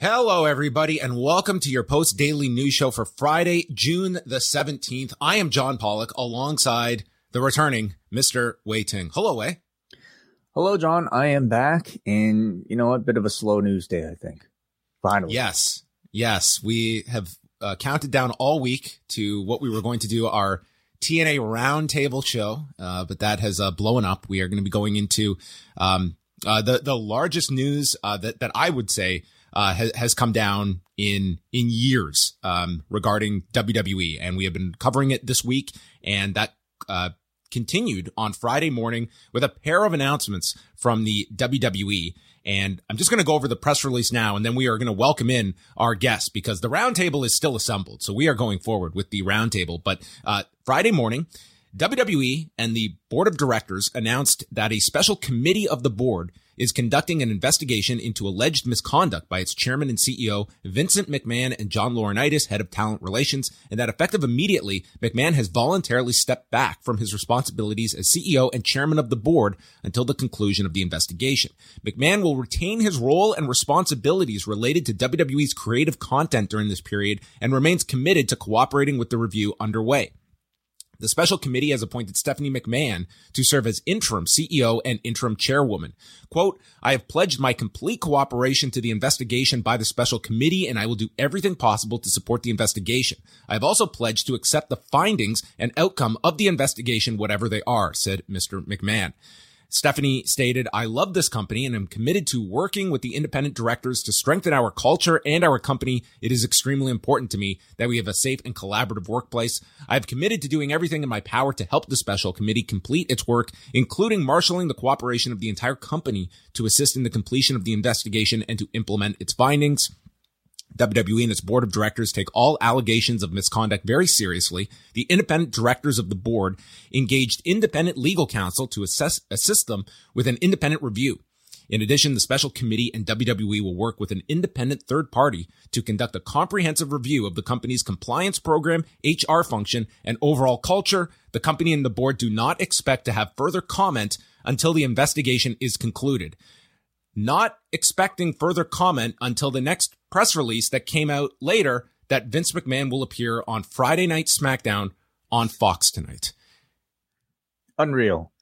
Hello, everybody, and welcome to your post daily news show for Friday, June the 17th. I am John Pollock alongside the returning Mr. Wai Ting. Hello, Wai. Hello, John. I am back, and you know what? Bit of a slow news day, I think. Finally. Yes. Yes. We have uh, counted down all week to what we were going to do our TNA roundtable show, uh, but that has uh, blown up. We are going to be going into um, uh, the the largest news uh, that that I would say uh, has, has come down in in years um, regarding WWE, and we have been covering it this week, and that uh, continued on Friday morning with a pair of announcements from the WWE. And I'm just going to go over the press release now, and then we are going to welcome in our guests because the roundtable is still assembled. So we are going forward with the roundtable. But uh, Friday morning, WWE and the board of directors announced that a special committee of the board is conducting an investigation into alleged misconduct by its chairman and CEO, Vincent McMahon and John Laurinaitis, head of talent relations, and that effective immediately, McMahon has voluntarily stepped back from his responsibilities as CEO and chairman of the board until the conclusion of the investigation. McMahon will retain his role and responsibilities related to WWE's creative content during this period and remains committed to cooperating with the review underway. The special committee has appointed Stephanie McMahon to serve as interim CEO and interim chairwoman. Quote, I have pledged my complete cooperation to the investigation by the special committee and I will do everything possible to support the investigation. I have also pledged to accept the findings and outcome of the investigation, whatever they are, said Mr. McMahon. Stephanie stated, I love this company and am committed to working with the independent directors to strengthen our culture and our company. It is extremely important to me that we have a safe and collaborative workplace. I have committed to doing everything in my power to help the special committee complete its work, including marshaling the cooperation of the entire company to assist in the completion of the investigation and to implement its findings. WWE and its board of directors take all allegations of misconduct very seriously. The independent directors of the board engaged independent legal counsel to assess, assist them with an independent review. In addition, the special committee and WWE will work with an independent third party to conduct a comprehensive review of the company's compliance program, HR function, and overall culture. The company and the board do not expect to have further comment until the investigation is concluded not expecting further comment until the next press release that came out later that Vince McMahon will appear on Friday Night SmackDown on Fox tonight. Unreal.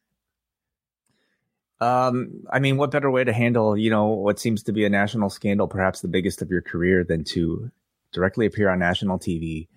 Um, I mean, what better way to handle, you know, what seems to be a national scandal, perhaps the biggest of your career, than to directly appear on national TV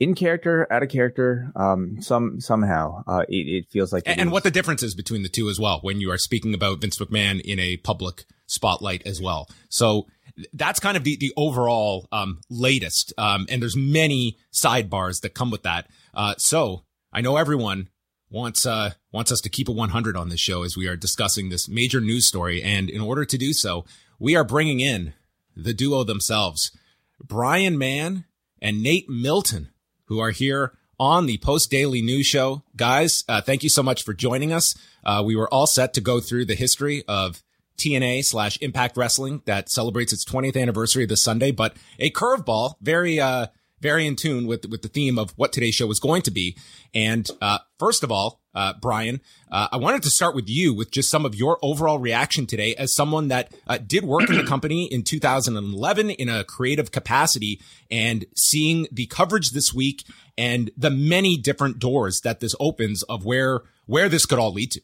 in character, out of character, um, some somehow uh, it, it, feels like. and, and what the difference is between the two as well when you are speaking about Vince McMahon in a public spotlight as well. So that's kind of the the overall um, latest, um, and there's many sidebars that come with that. Uh, so I know everyone wants uh, wants us to keep it 100 on this show as we are discussing this major news story, and in order to do so, we are bringing in the duo themselves, Brian Mann and Nate Milton who are here on the Post Daily News Show. Guys, uh, thank you so much for joining us. Uh, we were all set to go through the history of TNA slash Impact Wrestling that celebrates its 20th anniversary this Sunday, but a curveball, very, uh, very in tune with with the theme of what today's show was going to be. And uh, first of all, uh, Brian, uh, I wanted to start with you with just some of your overall reaction today as someone that uh, did work in the company in 2011 in a creative capacity and seeing the coverage this week and the many different doors that this opens of where where this could all lead to.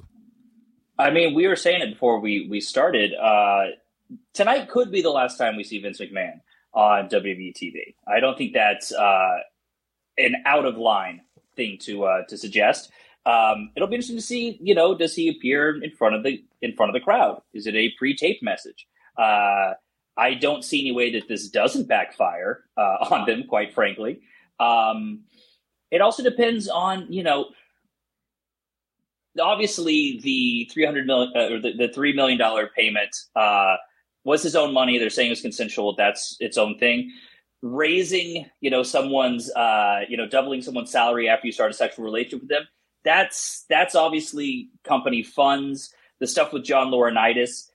I mean, we were saying it before we we started. Uh, tonight could be the last time we see Vince McMahon on WWE TV. I don't think that's uh, an out of line thing to uh, to suggest. Um, it'll be interesting to see. You know, does he appear in front of the in front of the crowd? Is it a pre-taped message? Uh, I don't see any way that this doesn't backfire uh, on them. Quite frankly, um, it also depends on you know. Obviously, the three hundred million uh, or the, the three million dollar payment uh, was his own money. They're saying it was consensual. That's its own thing raising you know someone's uh you know doubling someone's salary after you start a sexual relationship with them that's that's obviously company funds the stuff with john laurinaitis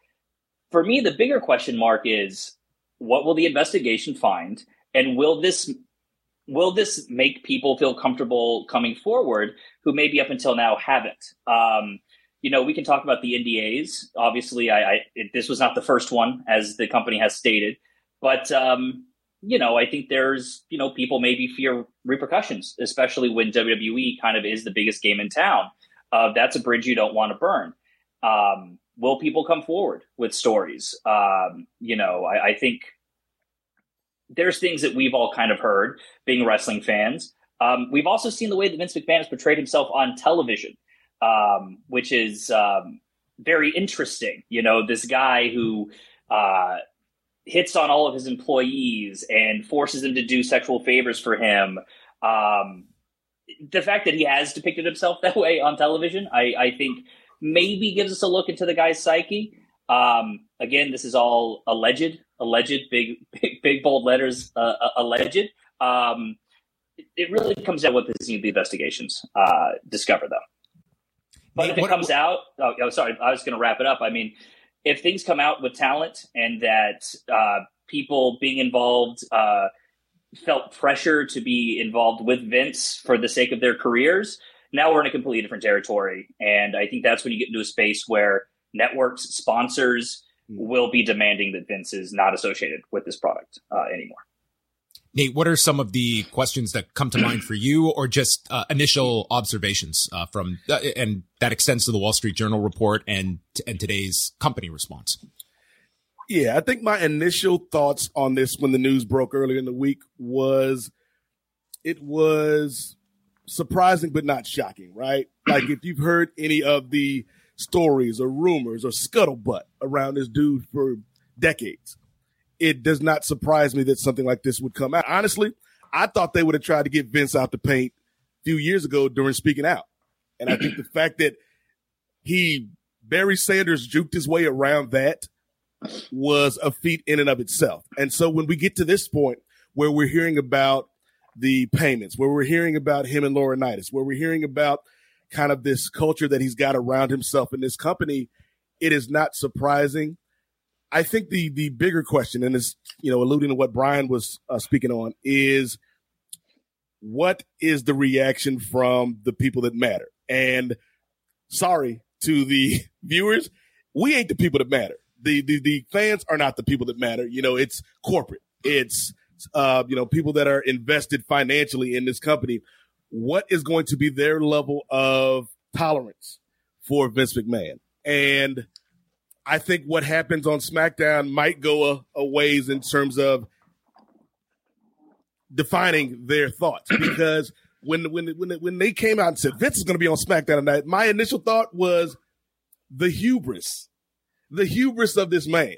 for me the bigger question mark is what will the investigation find and will this will this make people feel comfortable coming forward who maybe up until now haven't um you know we can talk about the ndas obviously i, I it, this was not the first one as the company has stated but um you know, I think there's, you know, people maybe fear repercussions, especially when WWE kind of is the biggest game in town. Uh, that's a bridge you don't want to burn. Um, will people come forward with stories? Um, you know, I, I, think there's things that we've all kind of heard being wrestling fans. Um, we've also seen the way that Vince McMahon has portrayed himself on television, um, which is um, very interesting. You know, this guy who, uh, hits on all of his employees and forces them to do sexual favors for him. Um, the fact that he has depicted himself that way on television, I, I think maybe gives us a look into the guy's psyche. Um, again, this is all alleged, alleged, big, big, big bold letters, uh, uh alleged. Um, it really comes down what the, the investigations uh, discover, though. But if it comes out, oh, oh sorry, I was going to wrap it up. I mean, if things come out with talent and that uh, people being involved uh, felt pressure to be involved with Vince for the sake of their careers, now we're in a completely different territory. And I think that's when you get into a space where networks, sponsors. Will be demanding that Vince is not associated with this product uh, anymore. Nate, what are some of the questions that come to mind for you, or just uh, initial observations uh, from, uh, and that extends to the Wall Street Journal report and and today's company response? Yeah, I think my initial thoughts on this when the news broke earlier in the week was it was surprising but not shocking, right? like if you've heard any of the stories or rumors or scuttlebutt around this dude for decades it does not surprise me that something like this would come out. Honestly, I thought they would have tried to get Vince out the paint a few years ago during speaking out. And I think the fact that he, Barry Sanders, juked his way around that was a feat in and of itself. And so when we get to this point where we're hearing about the payments, where we're hearing about him and Laurinaitis, where we're hearing about kind of this culture that he's got around himself in this company, it is not surprising I think the the bigger question, and is you know alluding to what Brian was uh, speaking on, is what is the reaction from the people that matter? And sorry to the viewers, we ain't the people that matter. The the the fans are not the people that matter. You know, it's corporate. It's uh, you know people that are invested financially in this company. What is going to be their level of tolerance for Vince McMahon? And I think what happens on SmackDown might go a, a ways in terms of defining their thoughts because when when when when they came out and said Vince is going to be on SmackDown tonight, my initial thought was the hubris, the hubris of this man,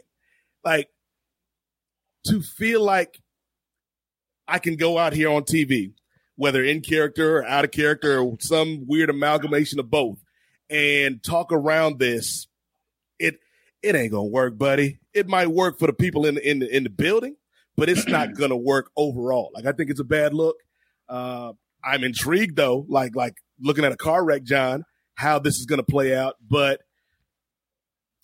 like to feel like I can go out here on TV, whether in character or out of character or some weird amalgamation of both, and talk around this. It it ain't gonna work, buddy. It might work for the people in the in the in the building, but it's not gonna work overall. Like I think it's a bad look. Uh, I'm intrigued though, like like looking at a car wreck, John, how this is gonna play out. But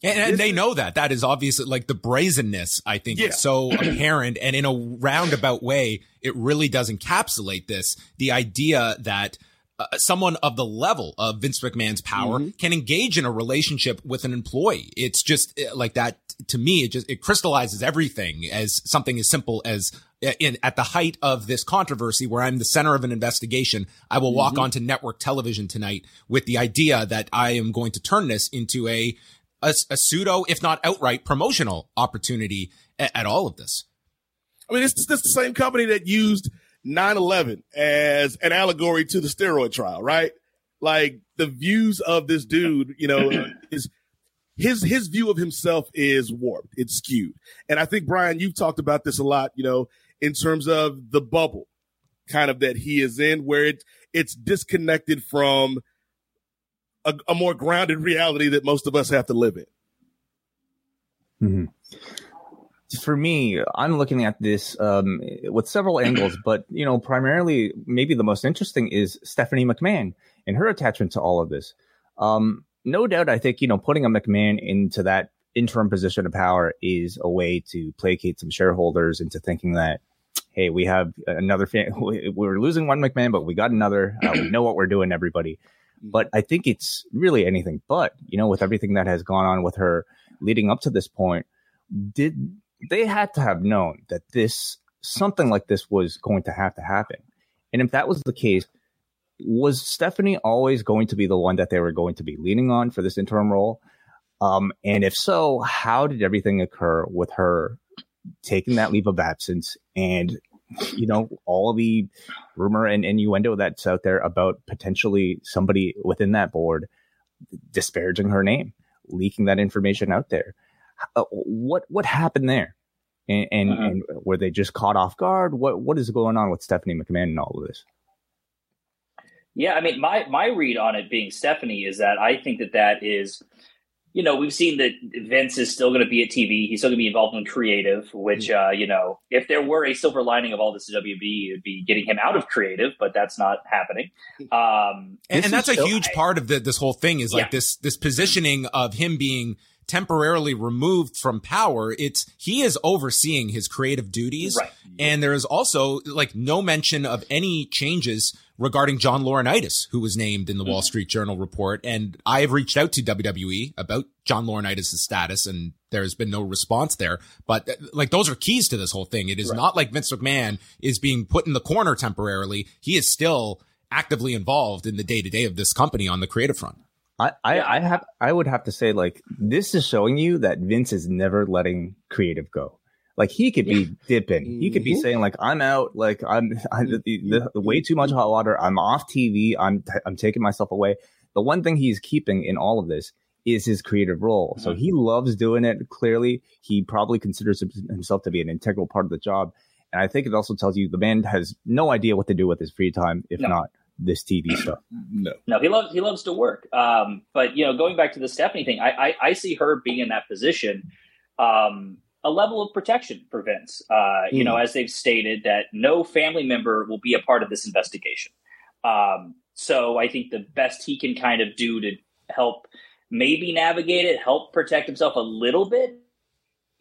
and, and they know that. That is obviously like the brazenness, I think, yeah. is so apparent. And in a roundabout way, it really does encapsulate this. The idea that uh, someone of the level of Vince McMahon's power mm-hmm. can engage in a relationship with an employee. It's just uh, like that to me. It just it crystallizes everything as something as simple as uh, in at the height of this controversy where I'm the center of an investigation. I will walk mm-hmm. onto network television tonight with the idea that I am going to turn this into a a, a pseudo, if not outright, promotional opportunity at, at all of this. I mean, it's, it's the same company that used 9/11 as an allegory to the steroid trial, right? Like the views of this dude, you know, is his his view of himself is warped, it's skewed. And I think Brian, you've talked about this a lot, you know, in terms of the bubble kind of that he is in, where it it's disconnected from a, a more grounded reality that most of us have to live in. Mm-hmm for me, I'm looking at this um, with several angles, but you know, primarily, maybe the most interesting is Stephanie McMahon and her attachment to all of this. Um, no doubt, I think you know, putting a McMahon into that interim position of power is a way to placate some shareholders into thinking that, hey, we have another fan. We're losing one McMahon, but we got another. Uh, we know what we're doing, everybody. But I think it's really anything but. You know, with everything that has gone on with her leading up to this point, did they had to have known that this something like this was going to have to happen. And if that was the case, was Stephanie always going to be the one that they were going to be leaning on for this interim role? Um, and if so, how did everything occur with her taking that leave of absence and you know all the rumor and innuendo that's out there about potentially somebody within that board disparaging her name, leaking that information out there? uh, what what happened there? And, and, uh-huh. and, were they just caught off guard? What what is going on with Stephanie McMahon and all of this? Yeah, I mean, my my read on it being Stephanie is that I think that that is, you know, we've seen that Vince is still going to be at TV. He's still going to be involved in creative. Which, mm-hmm. uh, you know, if there were a silver lining of all this to WB, it'd be getting him out of creative, but that's not happening. Um, and, and that's a huge I, part of the, this whole thing is like yeah. this this positioning of him being temporarily removed from power. It's he is overseeing his creative duties. Right. And there is also like no mention of any changes regarding John Laurinaitis, who was named in the Wall mm-hmm. Street Journal report. And I have reached out to WWE about John Laurinaitis' status and there's been no response there. But like those are keys to this whole thing. It is right. not like Vince McMahon is being put in the corner temporarily. He is still actively involved in the day to day of this company on the creative front. I, I, I have I would have to say like this is showing you that Vince is never letting creative go. Like he could be dipping, he could be mm-hmm. saying like I'm out, like I'm I, the, the, the, way too much hot water. I'm off TV. I'm t- I'm taking myself away. The one thing he's keeping in all of this is his creative role. So mm-hmm. he loves doing it. Clearly, he probably considers himself to be an integral part of the job. And I think it also tells you the man has no idea what to do with his free time, if no. not this TV stuff. No, no, he loves he loves to work. Um, but you know, going back to the Stephanie thing, I, I, I see her being in that position, um, a level of protection for Vince. Uh, mm. You know, hmm. as they've stated that no family member will be a part of this investigation. Um, so I think the best he can kind of do to help maybe navigate it, help protect himself a little bit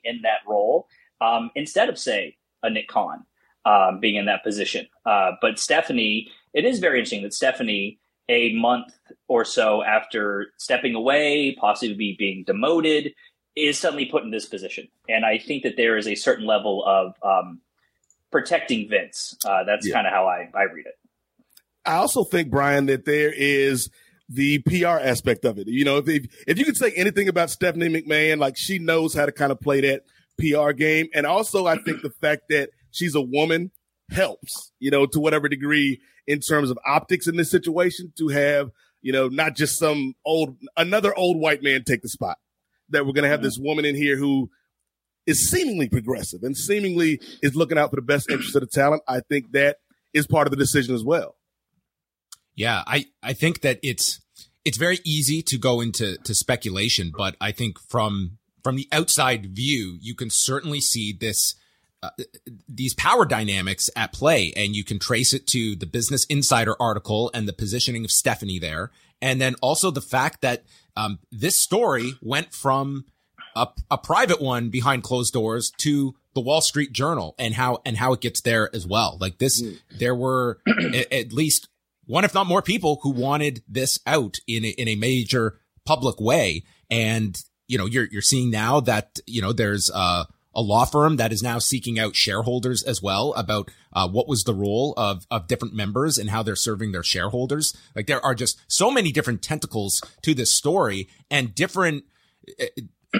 in that role, um, instead of say a Nick Khan um, being in that position. Uh, but Stephanie it is very interesting that Stephanie, a month or so after stepping away, possibly being demoted, is suddenly put in this position. And I think that there is a certain level of um, protecting Vince. Uh, that's yeah. kind of how I, I read it. I also think, Brian, that there is the PR aspect of it. You know, if, if, if you could say anything about Stephanie McMahon, like she knows how to kind of play that PR game. And also, I think the fact that she's a woman helps, you know, to whatever degree in terms of optics in this situation to have, you know, not just some old, another old white man take the spot. That we're going to have mm-hmm. this woman in here who is seemingly progressive and seemingly is looking out for the best interest of the talent. I think that is part of the decision as well. Yeah, I, I think that it's it's very easy to go into to speculation, but I think from from the outside view, you can certainly see this uh, these power dynamics at play and you can trace it to the business insider article and the positioning of stephanie there. And then also the fact that um, this story went from a, a, private one behind closed doors to the wall street journal and how and how it gets there as well. Like this mm. there were at least one if not more people who wanted this out in a, in a major public way. And you know you're you're seeing now that you know there's uh a law firm that is now seeking out shareholders as well about uh, what was the role of of different members and how they're serving their shareholders. Like there are just so many different tentacles to this story and different eh,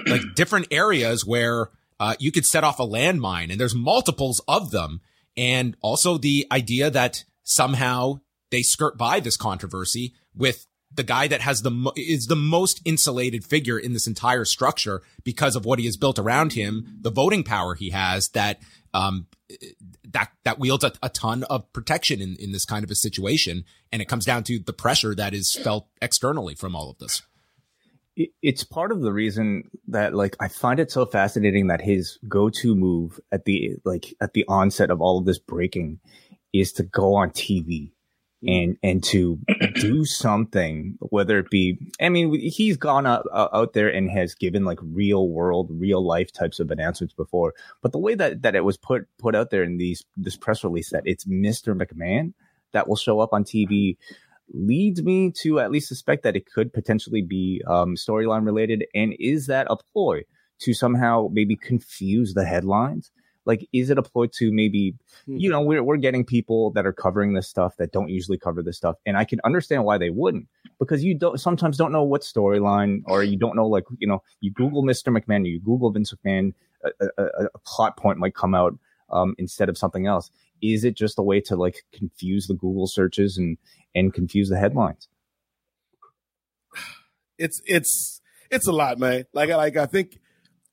like different areas where uh, you could set off a landmine, and there's multiples of them. and also the idea that somehow they skirt by this controversy with the guy that has the is the most insulated figure in this entire structure because of what he has built around him, the voting power he has that um that that wields a, a ton of protection in in this kind of a situation, and it comes down to the pressure that is felt externally from all of this. It's part of the reason that like I find it so fascinating that his go-to move at the like at the onset of all of this breaking is to go on TV and and to do something, whether it be, I mean, he's gone out, out there and has given like real world, real life types of announcements before, but the way that that it was put put out there in these this press release that it's Mr. McMahon that will show up on TV leads me to at least suspect that it could potentially be um, storyline related. And is that a ploy to somehow maybe confuse the headlines? Like, is it a ploy to maybe, hmm. you know, we're, we're getting people that are covering this stuff that don't usually cover this stuff. And I can understand why they wouldn't because you don't sometimes don't know what storyline or you don't know, like, you know, you Google Mr. McMahon, you Google Vince McMahon, a, a, a plot point might come out um, instead of something else. Is it just a way to like confuse the Google searches and, and confuse the headlines? It's, it's, it's a lot, man. Like, like I think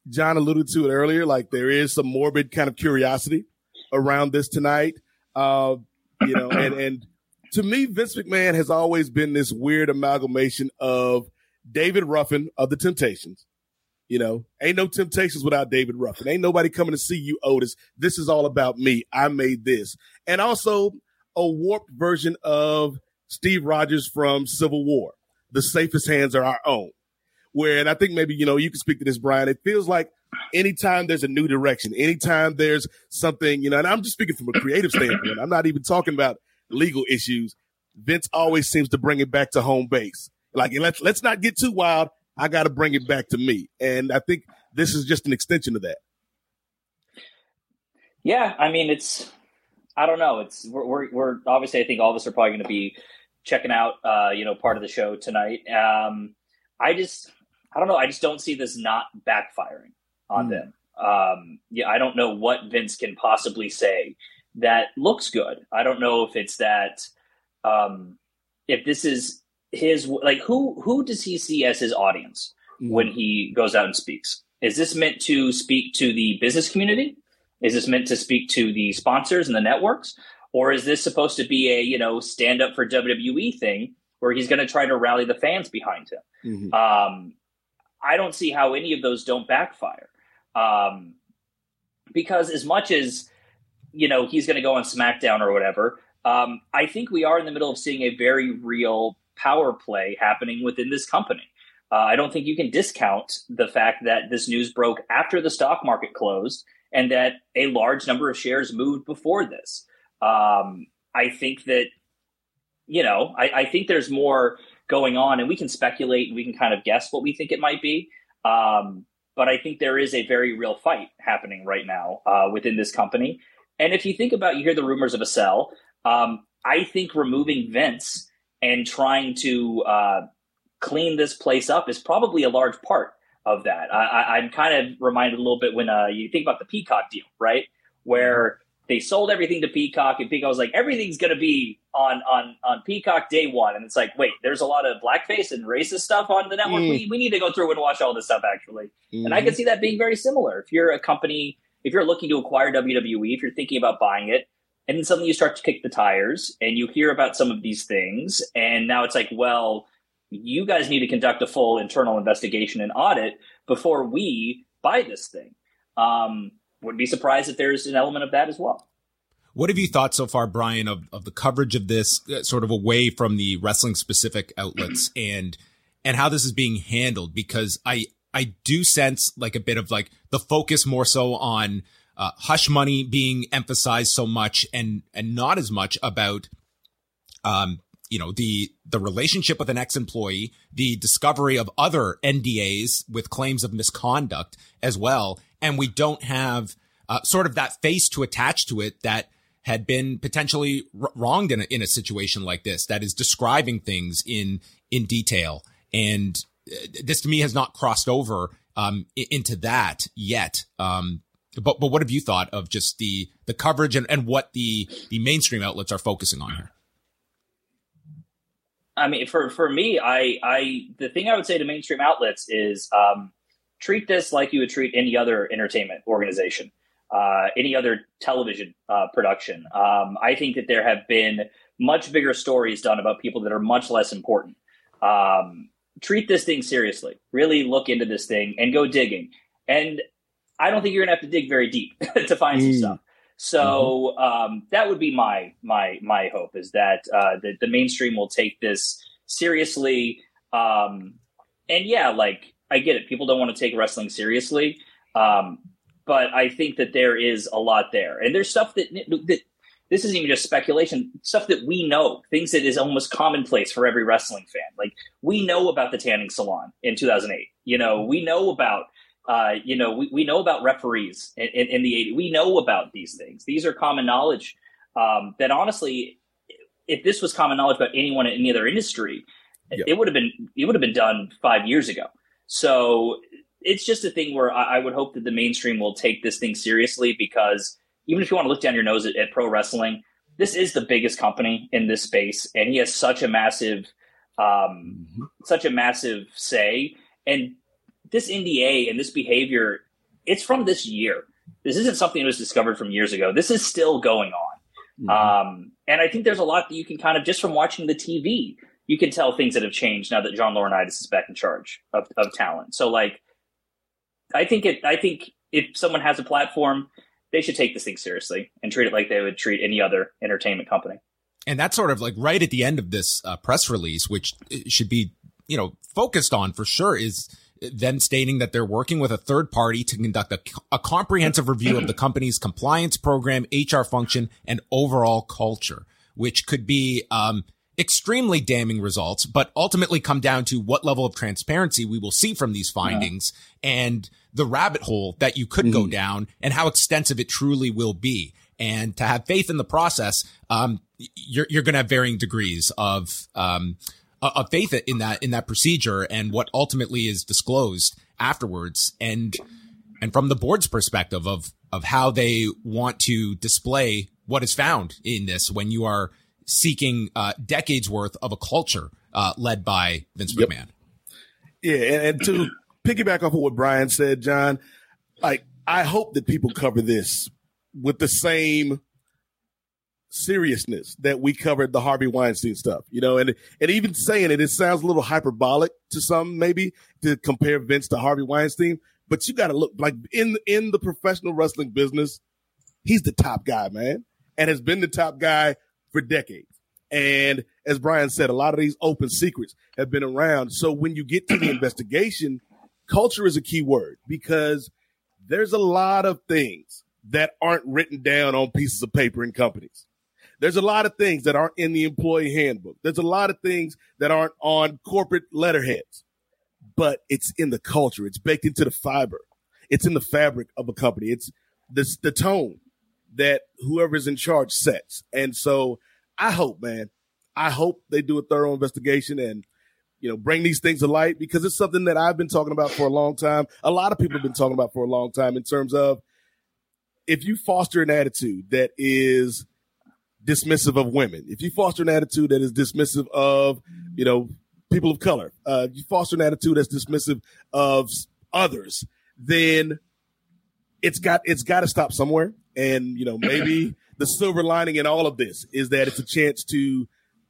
John alluded to it earlier. Like there is some morbid kind of curiosity around this tonight. Uh, you know, and, and to me, Vince McMahon has always been this weird amalgamation of David Ruffin of the Temptations. You know, ain't no temptations without David Ruffin. Ain't nobody coming to see you, Otis. This is all about me. I made this. And also a warped version of Steve Rogers from Civil War. The safest hands are our own where, and I think maybe, you know, you can speak to this, Brian. It feels like anytime there's a new direction, anytime there's something, you know, and I'm just speaking from a creative standpoint. I'm not even talking about legal issues. Vince always seems to bring it back to home base. Like, let's, let's not get too wild. I got to bring it back to me. And I think this is just an extension of that. Yeah. I mean, it's, I don't know. It's, we're, we're, we're obviously, I think all of us are probably going to be checking out, uh, you know, part of the show tonight. Um, I just, I don't know. I just don't see this not backfiring on mm. them. Um, yeah, I don't know what Vince can possibly say that looks good. I don't know if it's that, um, if this is his like who who does he see as his audience mm. when he goes out and speaks? Is this meant to speak to the business community? Is this meant to speak to the sponsors and the networks? Or is this supposed to be a, you know, stand up for WWE thing where he's going to try to rally the fans behind him? Mm-hmm. Um, I don't see how any of those don't backfire. Um, because as much as you know he's going to go on SmackDown or whatever, um, I think we are in the middle of seeing a very real power play happening within this company. Uh, I don't think you can discount the fact that this news broke after the stock market closed and that a large number of shares moved before this. Um, I think that, you know, I, I think there's more going on, and we can speculate and we can kind of guess what we think it might be. Um, but I think there is a very real fight happening right now uh, within this company. And if you think about, you hear the rumors of a sell. Um, I think removing Vince and trying to uh, clean this place up is probably a large part of that. I, am kind of reminded a little bit when uh, you think about the Peacock deal, right? Where they sold everything to Peacock, and Peacock was like, everything's going to be on on on Peacock day one, and it's like, wait, there's a lot of blackface and racist stuff on the network. Mm. We, we need to go through and watch all this stuff actually, mm-hmm. and I can mm-hmm. see that being very similar. If you're a company, if you're looking to acquire WWE, if you're thinking about buying it, and then suddenly you start to kick the tires, and you hear about some of these things, and now it's like, well, you guys need to conduct a full internal investigation and audit before we buy this thing. Um, would be surprised if there's an element of that as well. What have you thought so far, Brian, of, of the coverage of this uh, sort of away from the wrestling specific outlets and and how this is being handled? Because I I do sense like a bit of like the focus more so on uh, hush money being emphasized so much and and not as much about um you know the the relationship with an ex-employee the discovery of other NDAs with claims of misconduct as well and we don't have uh, sort of that face to attach to it that had been potentially r- wronged in a, in a situation like this that is describing things in in detail and uh, this to me has not crossed over um, into that yet um, but but what have you thought of just the the coverage and, and what the the mainstream outlets are focusing on here? I mean, for for me, I I the thing I would say to mainstream outlets is um, treat this like you would treat any other entertainment organization, uh, any other television uh, production. Um, I think that there have been much bigger stories done about people that are much less important. Um, treat this thing seriously. Really look into this thing and go digging. And I don't think you're gonna have to dig very deep to find mm. some stuff. So mm-hmm. um, that would be my my my hope is that uh, the, the mainstream will take this seriously. Um, and yeah, like I get it, people don't want to take wrestling seriously, um, but I think that there is a lot there, and there's stuff that that this isn't even just speculation, stuff that we know, things that is almost commonplace for every wrestling fan. Like we know about the tanning salon in 2008. You know, we know about uh, you know, we, we know about referees in, in, in, the 80s. We know about these things. These are common knowledge um, that honestly, if this was common knowledge about anyone in any other industry, yep. it would have been it would have been done five years ago. So it's just a thing where I, I, would hope that the mainstream will take this thing seriously because even if you want to look down your nose at, at pro wrestling, this is the biggest company in this space, and he has such a massive, um, mm-hmm. such a massive say. And this NDA and this behavior, it's from this year. This isn't something that was discovered from years ago. This is still going on. Mm-hmm. Um, and I think there's a lot that you can kind of just from watching the TV, you can tell things that have changed now that John Laurinaitis is back in charge of, of talent. So like, I think it, I think if someone has a platform, they should take this thing seriously and treat it like they would treat any other entertainment company. And that's sort of like right at the end of this uh, press release, which should be, you know, focused on for sure is then stating that they're working with a third party to conduct a, a comprehensive review of the company's compliance program, HR function, and overall culture, which could be um, extremely damning results, but ultimately come down to what level of transparency we will see from these findings yeah. and the rabbit hole that you could mm. go down and how extensive it truly will be. And to have faith in the process, um, you're, you're going to have varying degrees of, um, a, faith in that in that procedure and what ultimately is disclosed afterwards and and from the board's perspective of of how they want to display what is found in this when you are seeking uh, decades worth of a culture uh, led by Vince yep. McMahon. Yeah, and, and to piggyback off of what Brian said, John, like I hope that people cover this with the same seriousness that we covered the Harvey Weinstein stuff, you know, and and even saying it, it sounds a little hyperbolic to some maybe to compare Vince to Harvey Weinstein, but you got to look like in in the professional wrestling business, he's the top guy, man, and has been the top guy for decades. And as Brian said, a lot of these open secrets have been around. So when you get to the investigation, culture is a key word because there's a lot of things that aren't written down on pieces of paper in companies. There's a lot of things that aren't in the employee handbook. There's a lot of things that aren't on corporate letterheads, but it's in the culture. It's baked into the fiber. It's in the fabric of a company. It's the, the tone that whoever's in charge sets. And so I hope, man, I hope they do a thorough investigation and, you know, bring these things to light because it's something that I've been talking about for a long time. A lot of people have been talking about for a long time in terms of if you foster an attitude that is dismissive of women, if you foster an attitude that is dismissive of, you know, people of color, uh, you foster an attitude that's dismissive of others, then it's got it's got to stop somewhere. And you know, maybe the silver lining in all of this is that it's a chance to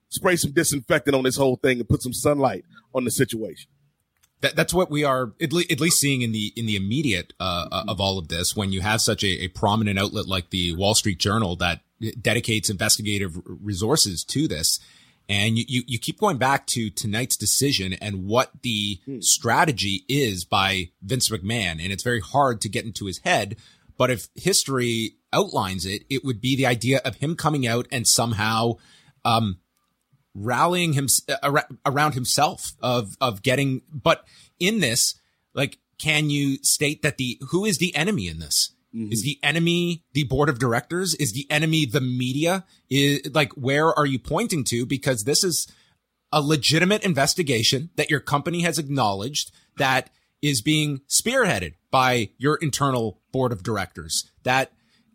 spray some disinfectant on this whole thing and put some sunlight on the situation. That, that's what we are at, le- at, least seeing in the in the immediate uh, of all of this. When you have such a, a prominent outlet like the Wall Street Journal that dedicates investigative resources to this. And you, you, you, keep going back to tonight's decision and what the hmm. strategy is by Vince McMahon. And it's very hard to get into his head. But if history outlines it, it would be the idea of him coming out and somehow, um, rallying him uh, around himself of, of getting, but in this, like, can you state that the, who is the enemy in this? Mm-hmm. Is the enemy the board of directors? Is the enemy the media? Is like where are you pointing to? Because this is a legitimate investigation that your company has acknowledged that is being spearheaded by your internal board of directors that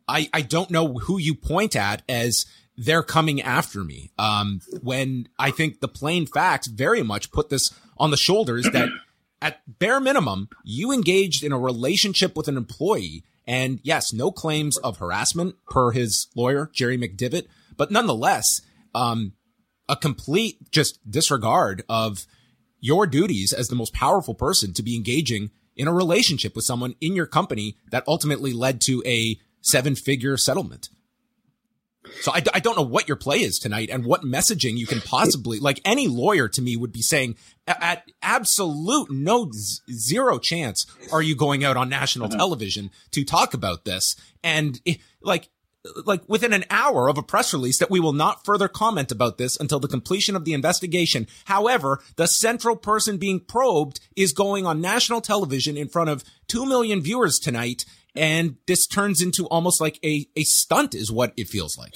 I, I don't know who you point at as they're coming after me. Um, when I think the plain facts very much put this on the shoulders that at bare minimum, you engaged in a relationship with an employee. And yes, no claims of harassment per his lawyer, Jerry McDevitt, but nonetheless, um, a complete just disregard of your duties as the most powerful person to be engaging in a relationship with someone in your company that ultimately led to a seven figure settlement. So I, I don't know what your play is tonight and what messaging you can possibly like any lawyer to me would be saying at absolute no zero chance are you going out on national uh-huh. television to talk about this and it, like like within an hour of a press release that we will not further comment about this until the completion of the investigation. However, the central person being probed is going on national television in front of 2 million viewers tonight and this turns into almost like a, a stunt is what it feels like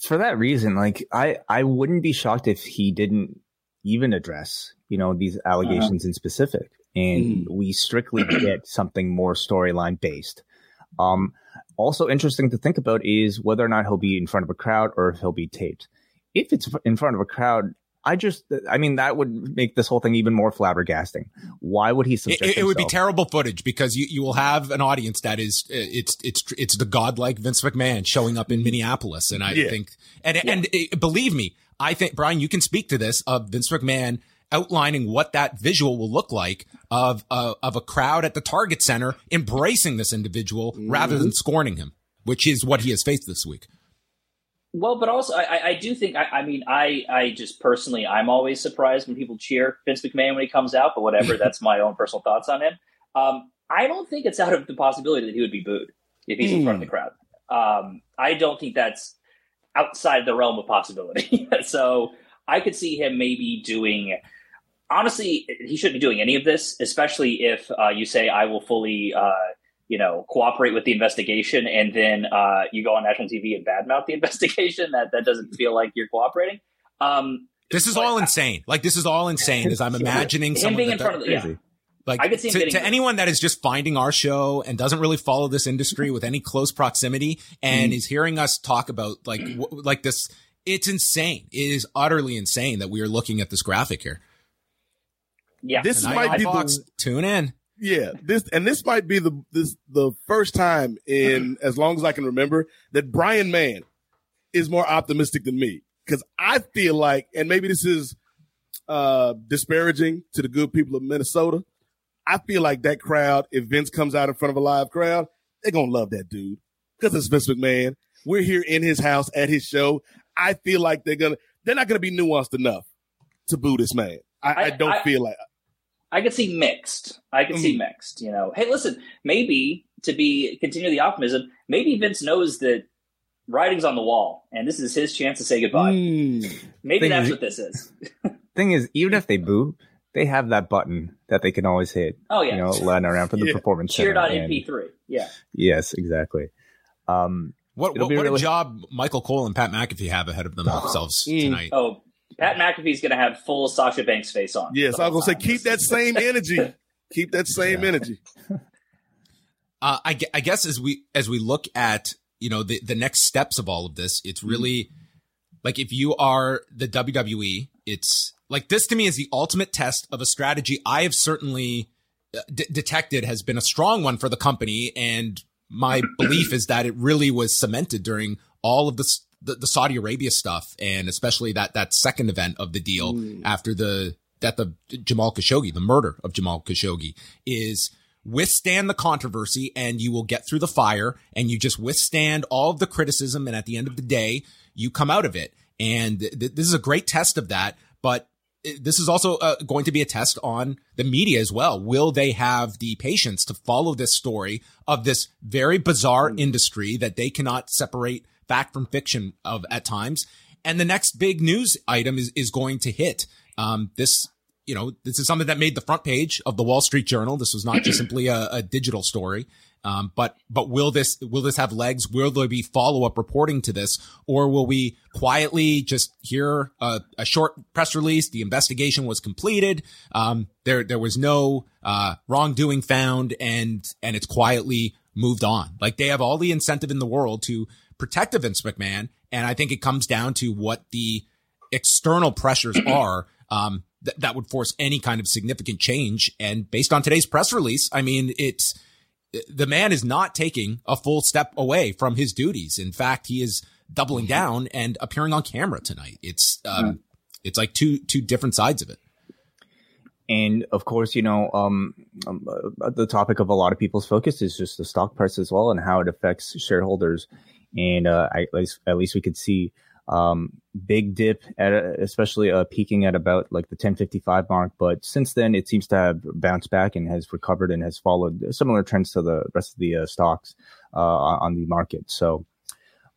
for that reason like i i wouldn't be shocked if he didn't even address you know these allegations uh-huh. in specific and mm. we strictly get something more storyline based um also interesting to think about is whether or not he'll be in front of a crowd or if he'll be taped if it's in front of a crowd I just, I mean, that would make this whole thing even more flabbergasting. Why would he subject it, it would be terrible footage because you, you will have an audience that is, it's, it's, it's the godlike Vince McMahon showing up in Minneapolis. And I yeah. think, and, yeah. and it, believe me, I think, Brian, you can speak to this of Vince McMahon outlining what that visual will look like of, uh, of a crowd at the Target Center embracing this individual mm-hmm. rather than scorning him, which is what he has faced this week. Well, but also I, I do think I, I, mean I I just personally I'm always surprised when people cheer Vince McMahon when he comes out, but whatever. that's my own personal thoughts on him. Um, I don't think it's out of the possibility that he would be booed if he's mm. in front of the crowd. Um, I don't think that's outside the realm of possibility. so I could see him maybe doing. Honestly, he shouldn't be doing any of this, especially if uh, you say I will fully. Uh, you know, cooperate with the investigation, and then uh, you go on national TV and badmouth the investigation. That that doesn't feel like you're cooperating. Um, this is all insane. Like this is all insane. As I'm imagining him being in front of the, yeah. Like I could see to, to anyone that is just finding our show and doesn't really follow this industry with any close proximity and mm. is hearing us talk about like w- like this, it's insane. It is utterly insane that we are looking at this graphic here. Yeah, this might be Fox, the, tune in. Yeah, this and this might be the this the first time in as long as I can remember that Brian Mann is more optimistic than me because I feel like, and maybe this is uh disparaging to the good people of Minnesota. I feel like that crowd, if Vince comes out in front of a live crowd, they're gonna love that dude because it's Vince McMahon. We're here in his house at his show. I feel like they're gonna they're not gonna be nuanced enough to boo this man. I, I, I don't I, feel like I could see mixed. I could mm. see mixed. You know, hey, listen, maybe to be continue the optimism, maybe Vince knows that writing's on the wall, and this is his chance to say goodbye. Mm. Maybe thing that's is, what this is. thing is, even if they boo, they have that button that they can always hit. Oh yeah, you know, letting around for the yeah. performance. Cheer.mp3. Yeah. Yes, exactly. Um, what what, what really... a job Michael Cole and Pat McAfee have ahead of themselves mm. tonight. Oh, Pat McAfee's going to have full Sasha Banks face on. Yes, I was going to say keep that same energy. keep that same yeah. energy. Uh, I, I guess as we as we look at you know the the next steps of all of this, it's mm-hmm. really mm. like if you are the WWE, it's like this to me is the ultimate test of a strategy I have certainly uh, d- detected has been a strong one for the company, and my belief is that it really was cemented during all of this the, the Saudi Arabia stuff and especially that that second event of the deal mm. after the that the Jamal Khashoggi, the murder of Jamal Khashoggi is withstand the controversy and you will get through the fire and you just withstand all of the criticism and at the end of the day you come out of it and th- this is a great test of that but this is also uh, going to be a test on the media as well. Will they have the patience to follow this story of this very bizarre mm. industry that they cannot separate fact from fiction of at times. And the next big news item is, is going to hit. Um, this, you know, this is something that made the front page of the Wall Street Journal. This was not just simply a, a digital story. Um, but but will this will this have legs? Will there be follow up reporting to this, or will we quietly just hear a, a short press release? The investigation was completed. Um, there there was no uh, wrongdoing found, and and it's quietly moved on. Like they have all the incentive in the world to protect Vince McMahon, and I think it comes down to what the external pressures are. Um, th- that would force any kind of significant change. And based on today's press release, I mean, it's the man is not taking a full step away from his duties. In fact, he is doubling mm-hmm. down and appearing on camera tonight. It's um, it's like two two different sides of it. And of course, you know, um, um, uh, the topic of a lot of people's focus is just the stock price as well and how it affects shareholders. And uh, I, at least at least we could see um, big dip at a, especially uh, peaking at about like the 1055 mark. But since then, it seems to have bounced back and has recovered and has followed similar trends to the rest of the uh, stocks uh, on the market. So,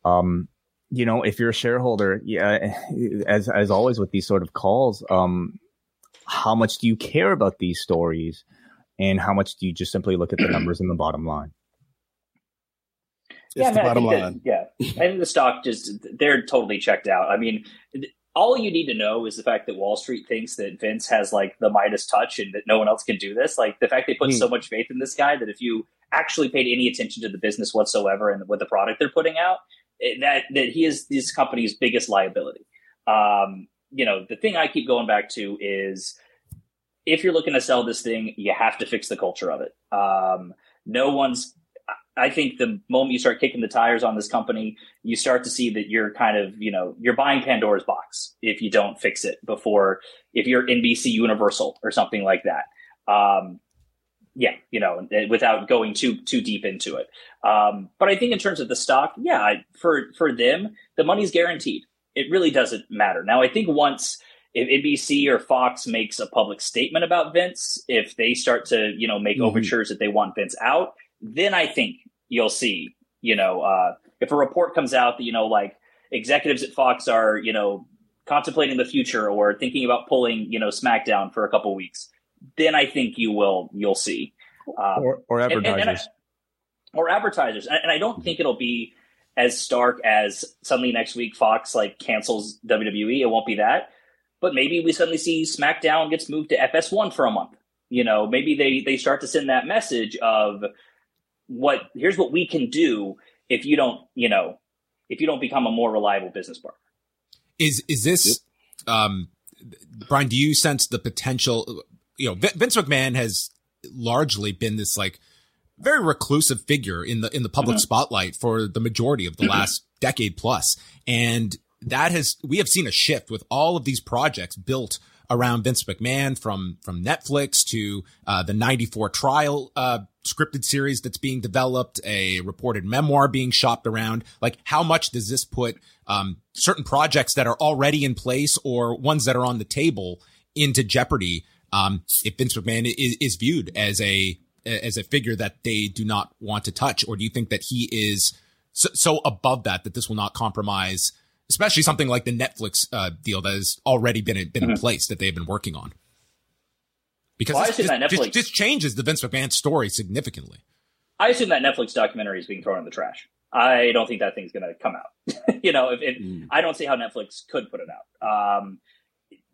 um, you know, if you're a shareholder, yeah, as as always with these sort of calls, um, how much do you care about these stories, and how much do you just simply look at the numbers in the bottom line? It's yeah, the bottom line. That, yeah, and the stock just they're totally checked out. I mean, all you need to know is the fact that Wall Street thinks that Vince has like the Midas touch and that no one else can do this. Like the fact they put mm. so much faith in this guy that if you actually paid any attention to the business whatsoever and what the product they're putting out, it, that that he is this company's biggest liability. Um, you know, the thing I keep going back to is if you're looking to sell this thing, you have to fix the culture of it. Um, no one's I think the moment you start kicking the tires on this company, you start to see that you're kind of, you know, you're buying Pandora's box if you don't fix it before, if you're NBC Universal or something like that. Um, yeah, you know, without going too too deep into it. Um, but I think in terms of the stock, yeah, for for them, the money's guaranteed. It really doesn't matter. Now, I think once if NBC or Fox makes a public statement about Vince, if they start to you know make mm-hmm. overtures that they want Vince out, then I think you'll see, you know, uh, if a report comes out that, you know, like executives at Fox are, you know, contemplating the future or thinking about pulling, you know, SmackDown for a couple weeks, then I think you will, you'll see. Um, or, or advertisers. And, and, and I, or advertisers. And I don't think it'll be as stark as suddenly next week Fox like cancels WWE. It won't be that. But maybe we suddenly see SmackDown gets moved to FS1 for a month. You know, maybe they they start to send that message of what here's what we can do if you don't, you know, if you don't become a more reliable business partner. Is is this yep. um Brian, do you sense the potential you know, Vince McMahon has largely been this like very reclusive figure in the in the public mm-hmm. spotlight for the majority of the last decade. And that has we have seen a shift with all of these projects built around Vince McMahon from from Netflix to uh, the 94 trial uh, scripted series that's being developed, a reported memoir being shopped around. Like, how much does this put um, certain projects that are already in place or ones that are on the table into jeopardy um, if Vince McMahon is, is viewed as a as a figure that they do not want to touch, or do you think that he is so, so above that that this will not compromise? Especially something like the Netflix uh, deal that has already been been mm-hmm. in place that they've been working on because well, this, this, this, this, changes the Vince McMahon story significantly. I assume that Netflix documentary is being thrown in the trash. I don't think that thing's going to come out. you know, if, if mm. I don't see how Netflix could put it out. Um,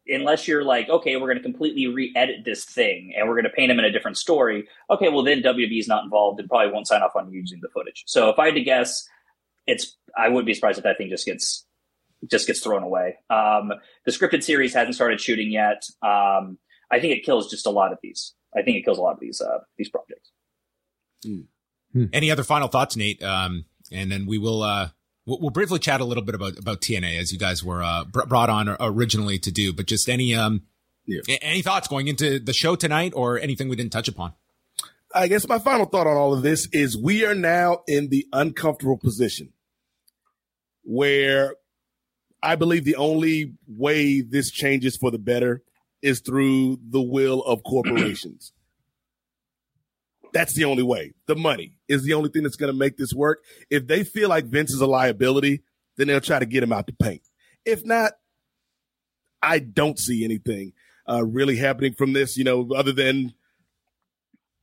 unless you're like, okay, we're going to completely re-edit this thing and we're going to paint him in a different story. Okay, well then WB's not involved and probably won't sign off on using the footage. So if I had to guess, it's I wouldn't be surprised if that thing just gets just gets thrown away. Um, the scripted series hasn't started shooting yet. Um, I think it kills just a lot of these. I think it kills a lot of these uh, these projects. Mm. Any other final thoughts, Nate? Um, and then we will uh, we'll, we'll, briefly chat a little bit about about TNA as you guys were uh, brought on originally to do. But just any um, yeah. any thoughts going into the show tonight, or anything we didn't touch upon? I guess my final thought on all of this is we are now in the uncomfortable position where I believe the only way this changes for the better is through the will of corporations. That's the only way. The money is the only thing that's going to make this work. If they feel like Vince is a liability, then they'll try to get him out the paint. If not, I don't see anything uh, really happening from this, you know, other than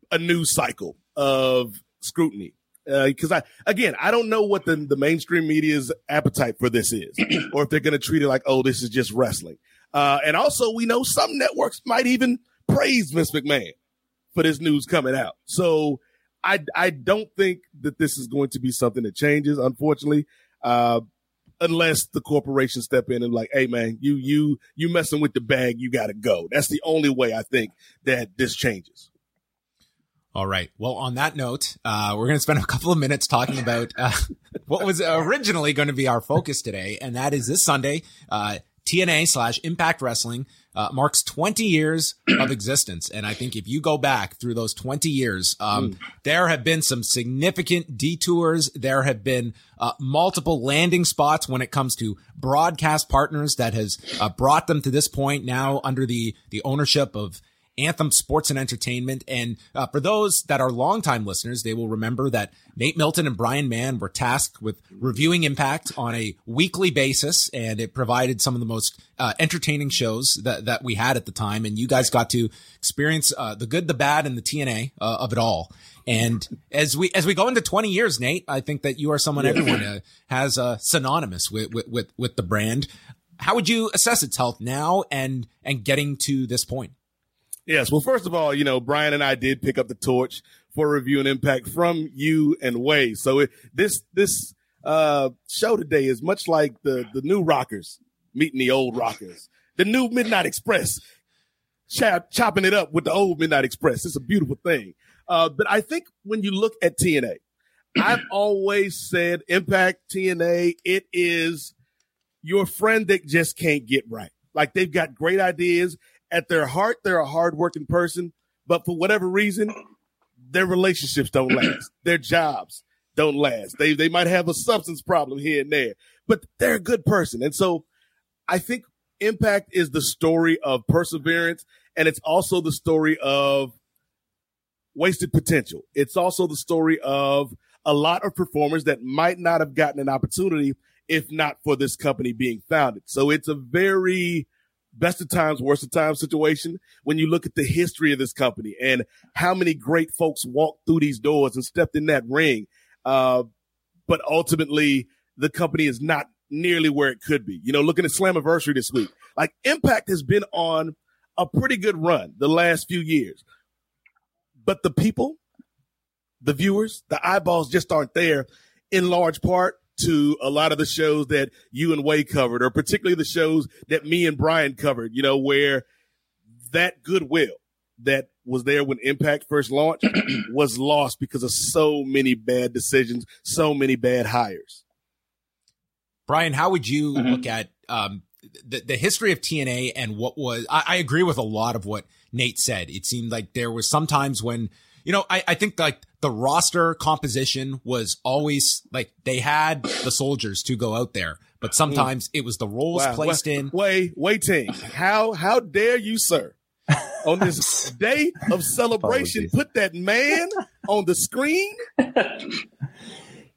a news cycle of scrutiny because uh, I again I don't know what the the mainstream media's appetite for this is, or if they're going to treat it like oh this is just wrestling. Uh, and also we know some networks might even praise Vince McMahon for this news coming out. So I I don't think that this is going to be something that changes, unfortunately. Uh, unless the corporation step in and like, hey man, you you you messing with the bag, you got to go. That's the only way I think that this changes. All right. Well, on that note, uh, we're going to spend a couple of minutes talking about uh, what was originally going to be our focus today, and that is this Sunday, uh, TNA slash Impact Wrestling uh, marks 20 years of existence. And I think if you go back through those 20 years, um, mm. there have been some significant detours. There have been uh, multiple landing spots when it comes to broadcast partners that has uh, brought them to this point now under the, the ownership of Anthem Sports and Entertainment. And uh, for those that are longtime listeners, they will remember that Nate Milton and Brian Mann were tasked with reviewing Impact on a weekly basis, and it provided some of the most uh, entertaining shows that, that we had at the time. And you guys got to experience uh, the good, the bad, and the TNA uh, of it all. And as we as we go into 20 years, Nate, I think that you are someone everyone uh, has uh, synonymous with, with with with the brand. How would you assess its health now and and getting to this point? Yes. Well, first of all, you know, Brian and I did pick up the torch for review and impact from you and Wai. So it, this, this, uh, show today is much like the, the new rockers meeting the old rockers, the new Midnight Express chop, chopping it up with the old Midnight Express. It's a beautiful thing. Uh, but I think when you look at TNA, I've always said Impact TNA, it is your friend that just can't get right. Like they've got great ideas at their heart, they're a hardworking person, but for whatever reason, their relationships don't last. their jobs don't last. They they might have a substance problem here and there, but they're a good person. And so I think Impact is the story of perseverance and it's also the story of wasted potential. It's also the story of a lot of performers that might not have gotten an opportunity if not for this company being founded. So it's a very best of times, worst of times situation when you look at the history of this company and how many great folks walked through these doors and stepped in that ring. Uh, but ultimately, the company is not nearly where it could be. You know, looking at Slammiversary this week, like Impact has been on a pretty good run the last few years, but the people, the viewers, the eyeballs just aren't there in large part to a lot of the shows that you and Wai covered, or particularly the shows that me and Brian covered, you know, where that goodwill that was there when Impact first launched was lost because of so many bad decisions, so many bad hires. Brian, how would you mm-hmm. look at um, the, the history of TNA and what was, I, I agree with a lot of what Nate said. It seemed like there was sometimes when, you know, I, I think like the roster composition was always like they had the soldiers to go out there, but sometimes it was the roles wow. placed wait, in. Wait, waiting. How how dare you, sir? on this day of celebration, put that man on the screen.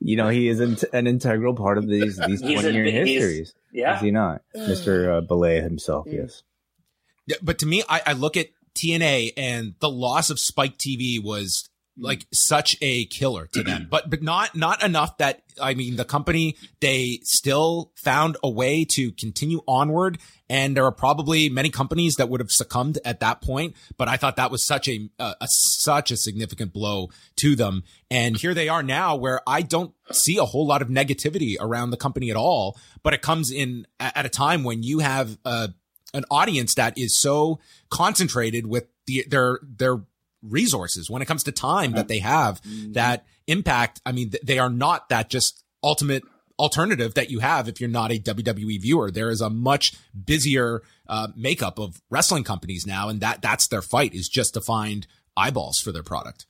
You know, he is an, integral part of these these twenty year histories. Yeah, is he not, Mister uh, Bollea himself? Yes. Yeah, but to me, I, I look at TNA and the loss of Spike TV was like such a killer to them, but but not not enough that I mean the company they still found a way to continue onward, and there are probably many companies that would have succumbed at that point. But I thought that was such a, a, a such a significant blow to them, and here they are now, where I don't see a whole lot of negativity around the company at all. But it comes in at a time when you have a an audience that is so concentrated with the, their their resources when it comes to time that they have mm-hmm. that impact i mean they are not that just ultimate alternative that you have if you're not a WWE viewer. There is a much busier uh, makeup of wrestling companies now, and that that's their fight is just to find eyeballs for their product.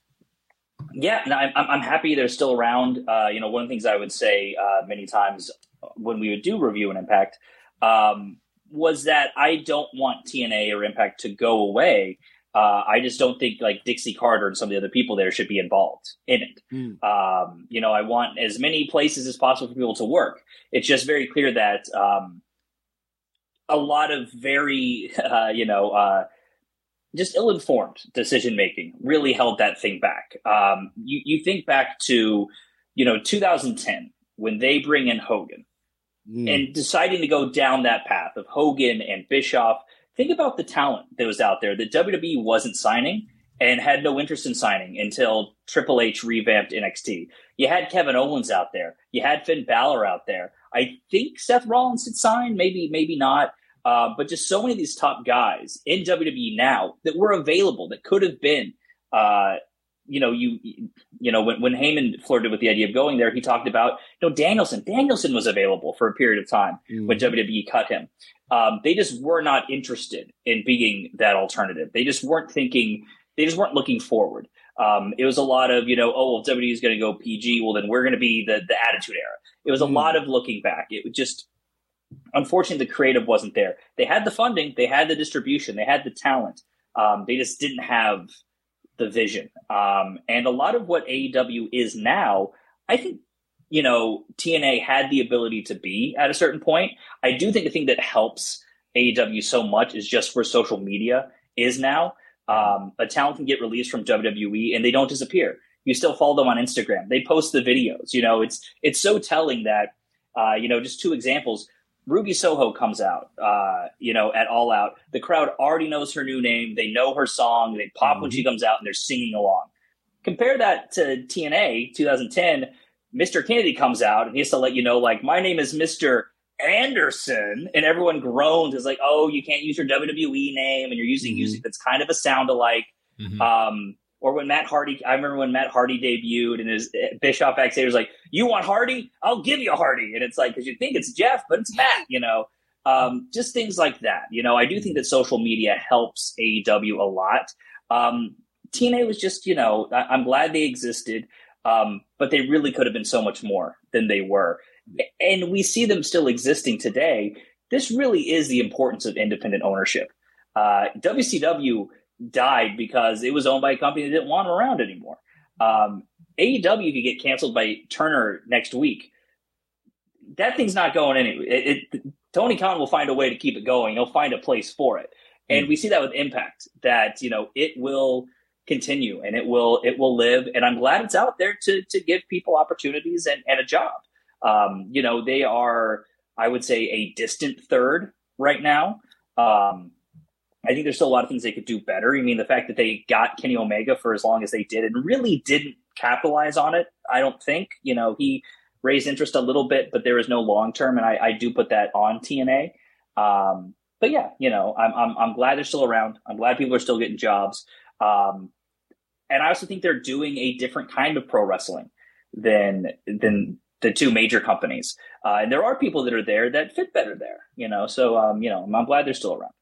Yeah, no, I'm I'm happy they're still around. Uh, you know, one of the things I would say uh, many times when we would do review and impact um, was that I don't want TNA or Impact to go away. Uh, I just don't think like Dixie Carter and some of the other people there should be involved in it. Mm. Um, you know, I want as many places as possible for people to work. It's just very clear that um, a lot of very, uh, you know, uh, just ill-informed decision making really held that thing back. Um, you you think back to you know 2010 when they bring in Hogan mm. and deciding to go down that path of Hogan and Bischoff. Think about the talent that was out there that WWE wasn't signing and had no interest in signing until Triple H revamped NXT. You had Kevin Owens out there. You had Finn Balor out there. I think Seth Rollins had signed, maybe, maybe not. Uh, but just so many of these top guys in WWE now that were available that could have been, uh, you know, you, you know, when, when Heyman flirted with the idea of going there, he talked about, you know, Danielson. Danielson was available for a period of time mm. when WWE cut him. Um, they just were not interested in being that alternative. They just weren't thinking, they just weren't looking forward. Um, it was a lot of, you know, oh, well, WWE is going to go PG. Well, then we're going to be the, the attitude era. It was a mm. lot of looking back. It was just, unfortunately, the creative wasn't there. They had the funding, they had the distribution, they had the talent. Um, they just didn't have the vision. Um, and a lot of what AEW is now, I think, you know, TNA had the ability to be at a certain point. I do think the thing that helps AEW so much is just where social media is now. Um, a talent can get released from WWE and they don't disappear. You still follow them on Instagram. They post the videos. You know, it's it's so telling that. Uh, you know, just two examples. Ruby Soho comes out, uh, you know, at All Out. The crowd already knows her new name. They know her song. They pop mm-hmm. when she mm-hmm. comes out and they're singing along. Compare that to TNA 2010. Mr. Kennedy comes out and he has to let you know, like, my name is Mr. Anderson. And everyone groans. It's like, oh, you can't use your WWE name and you're using mm-hmm. music that's kind of a sound alike. Mm-hmm. Um, or when Matt Hardy, I remember when Matt Hardy debuted and his Bischoff backstage was like, "You want Hardy? I'll give you Hardy." And it's like because you think it's Jeff, but it's Matt. You know, um, just things like that. You know, I do think that social media helps AEW a lot. Um, TNA was just, you know, I, am glad they existed, um, but they really could have been so much more than they were. And we see them still existing today. This really is the importance of independent ownership. Uh, WCW died because it was owned by a company that didn't want them around anymore. Um, AEW could get canceled by Turner next week. That thing's not going anywhere. It, it, Tony Khan will find a way to keep it going. He'll find a place for it, and mm. we see that with Impact. That you know it will continue and it will it will live. And I'm glad it's out there to to give people opportunities and, and a job. Um, you know they are, I would say, a distant third right now. Um, I think there's still a lot of things they could do better. I mean, the fact that they got Kenny Omega for as long as they did and really didn't capitalize on it, I don't think. You know, he raised interest a little bit, but there is no long term, and I, I, do put that on TNA. Um, but yeah, you know, I'm, I'm I'm glad they're still around. I'm glad people are still getting jobs. Um, and I also think they're doing a different kind of pro wrestling than than the two major companies. Uh, and there are people that are there that fit better there. You know, so um, you know, I'm glad they're still around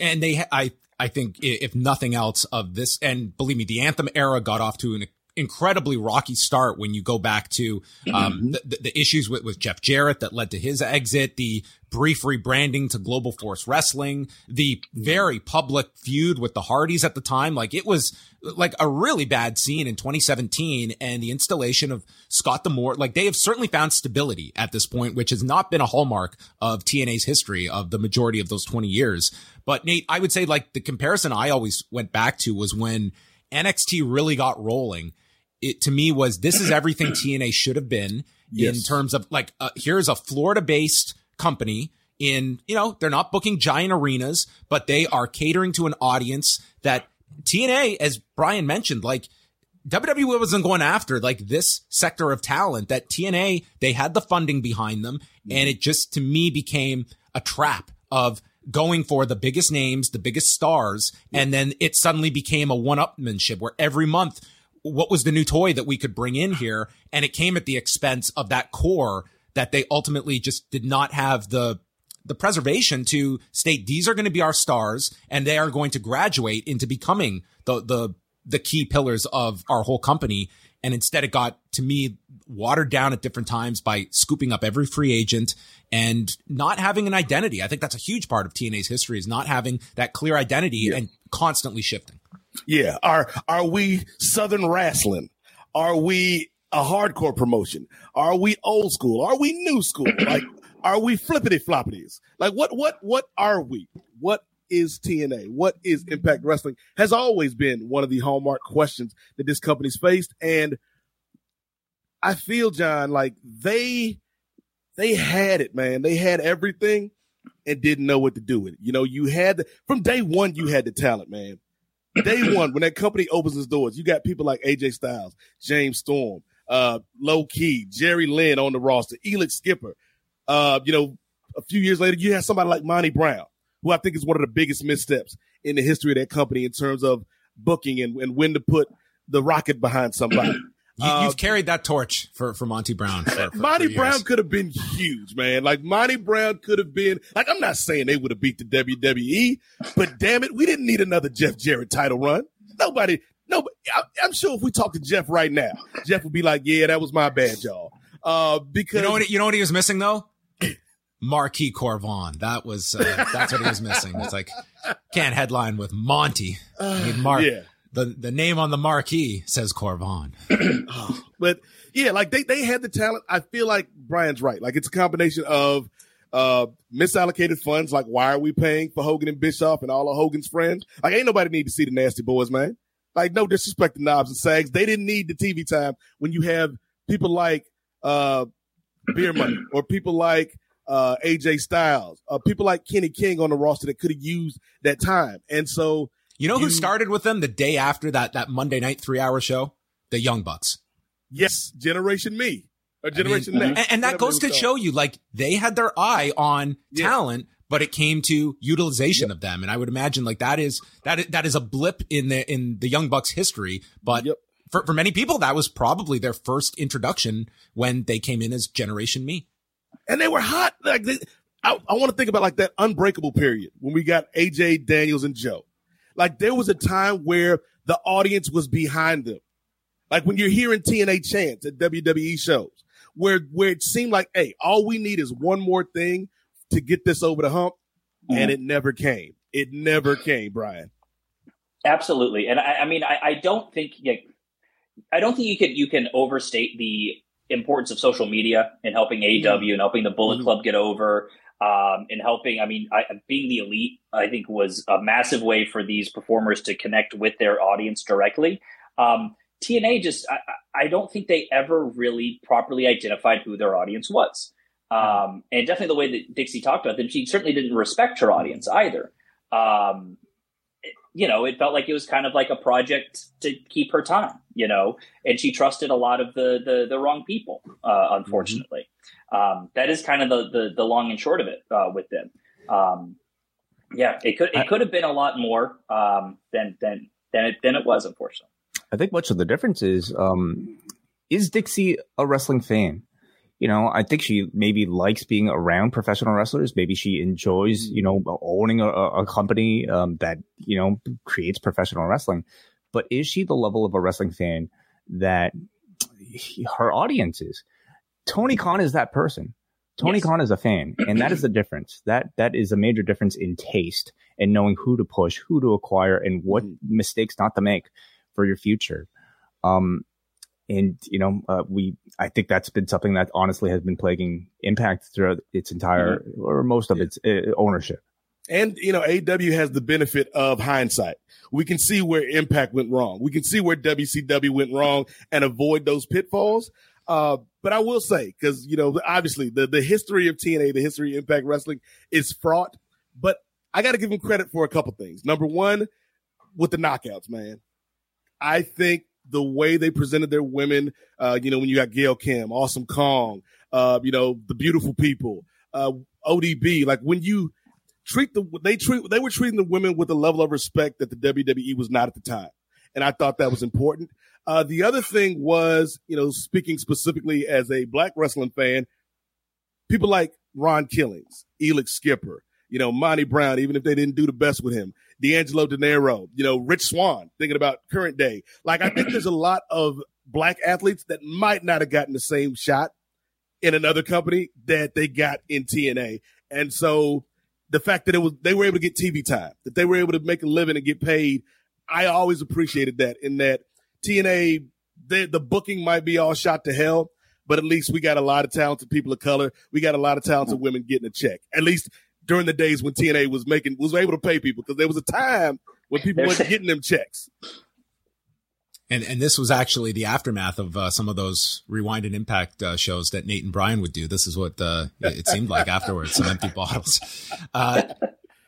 and they, I, I think if nothing else of this, and believe me, the anthem era got off to an incredibly rocky start when you go back to um, mm-hmm. the, the, issues with, with Jeff Jarrett that led to his exit, the brief rebranding to Global Force Wrestling, the very public feud with the Hardys at the time. Like it was like a really bad scene in 2017 and the installation of Scott D'Amore. Like they have certainly found stability at this point, which has not been a hallmark of TNA's history of the majority of those 20 years. But Nate, I would say like the comparison I always went back to was when NXT really got rolling. It to me was this is everything TNA should have been yes. in terms of like uh, here's a Florida based company in you know they're not booking giant arenas, but they are catering to an audience that TNA, as Brian mentioned, like WWE wasn't going after like this sector of talent that TNA they had the funding behind them, and it just to me became a trap of going for the biggest names, the biggest stars, and then it suddenly became a one-upmanship where every month, what was the new toy that we could bring in here? And it came at the expense of that core that they ultimately just did not have the the preservation to state these are going to be our stars and they are going to graduate into becoming the the the key pillars of our whole company and instead it got to me watered down at different times by scooping up every free agent and not having an identity. I think that's a huge part of TNA's history is not having that clear identity yeah. and constantly shifting. Yeah. Are are we Southern wrestling? Are we a hardcore promotion? Are we old school? Are we new school? like are we flippity floppities? Like what what what are we? What is TNA? What is Impact Wrestling? Has always been one of the hallmark questions that this company's faced. And I feel, John, like they they had it, man. They had everything and didn't know what to do with it. You know, you had the, from day one, you had the talent, man. Day one, when that company opens its doors, you got people like AJ Styles, James Storm, uh, Low Ki, Jerry Lynn on the roster, Elix Skipper. Uh, you know, a few years later, you have somebody like Monty Brown, who I think is one of the biggest missteps in the history of that company in terms of booking and, and when to put the rocket behind somebody. You, have uh, carried that torch for, for Monty Brown. For, for, Monty for Brown could have been huge, man. Like Monty Brown could have been like I'm not saying they would have beat the WWE, but damn it, we didn't need another Jeff Jarrett title run. Nobody, nobody. I, am sure if we talk to Jeff right now, Jeff would be like, "Yeah, that was my bad, y'all." Uh, because you know what you know what he was missing though. Marquis Corvon. That was uh, that's what he was missing. It's like can't headline with Monty. Uh, Mark. Yeah the the name on the marquee says Corvon. but yeah, like they they had the talent. I feel like Brian's right. Like it's a combination of uh misallocated funds. Like why are we paying for Hogan and Bischoff and all of Hogan's friends? Like ain't nobody need to see the Nasty Boys, man. Like no disrespect to Knobs and Sags, they didn't need the TV time when you have people like uh Beer Money or people like uh AJ Styles, uh people like Kenny King on the roster that could have used that time. And so you know who started with them the day after that that Monday night three hour show? The Young Bucks. Yes, Generation Me. Or Generation I mean, Next. And, and that goes to show you, like, they had their eye on yeah. talent, but it came to utilization yep. of them. And I would imagine like that is that is, that is a blip in the in the Young Bucks history. But yep. for, for many people, that was probably their first introduction when they came in as Generation Me. And they were hot. Like they, I, I want to think about like that unbreakable period when we got AJ Daniels and Joe. Like there was a time where the audience was behind them. Like when you're hearing TNA chants at WWE shows, where where it seemed like, hey, all we need is one more thing to get this over the hump, mm-hmm. and it never came. It never came, Brian. Absolutely, and I, I mean, I, I don't think I don't think you can you can overstate the importance of social media in helping AEW mm-hmm. and helping the Bullet mm-hmm. Club get over um, in helping. I mean, I, being the elite, I think was a massive way for these performers to connect with their audience directly. Um, TNA just, I, I, don't think they ever really properly identified who their audience was. Um, and definitely the way that Dixie talked about them, she certainly didn't respect her audience either. Um, it, you know, it felt like it was kind of like a project to keep her time, you know, and she trusted a lot of the the, the wrong people, uh, unfortunately. Mm-hmm um, that is kind of the, the, the long and short of it uh, with them. Um, yeah, it could it could have been a lot more um, than than than it than it was, unfortunately. I think much of the difference is um, is Dixie a wrestling fan? You know, I think she maybe likes being around professional wrestlers. Maybe she enjoys, you know, owning a, a company um, that you know creates professional wrestling. But is she the level of a wrestling fan that her audience is? Tony Khan is that person. Tony yes. Khan is a fan, and that is the difference. That that is a major difference in taste and knowing who to push, who to acquire, and what mm-hmm. mistakes not to make for your future. Um, and you know, uh, we I think that's been something that honestly has been plaguing Impact throughout its entire mm-hmm. or most of yeah. its uh, ownership. And you know, AW has the benefit of hindsight. We can see where Impact went wrong. We can see where WCW went wrong and avoid those pitfalls. Uh, but I will say, because you know, obviously the the history of TNA, the history of Impact Wrestling is fraught. But I got to give them credit for a couple things. Number one, with the knockouts, man. I think the way they presented their women, uh, you know, when you got Gail Kim, Awesome Kong, uh, you know, the beautiful people, uh, ODB, like when you treat the, they treat, they were treating the women with a level of respect that the WWE was not at the time. And I thought that was important. Uh, the other thing was, you know, speaking specifically as a black wrestling fan, people like Ron Killings, Elix Skipper, you know, Monty Brown, even if they didn't do the best with him, D'Angelo Dinero, you know, Rich Swann, thinking about current day. Like, I think there's a lot of black athletes that might not have gotten the same shot in another company that they got in TNA. And so the fact that it was, they were able to get TV time, that they were able to make a living and get paid. I always appreciated that in that TNA, the, the booking might be all shot to hell, but at least we got a lot of talented people of color. We got a lot of talented women getting a check. At least during the days when TNA was making was able to pay people because there was a time when people weren't getting them checks. And and this was actually the aftermath of uh, some of those rewind and impact uh, shows that Nate and Brian would do. This is what uh, it seemed like afterwards. Some empty bottles.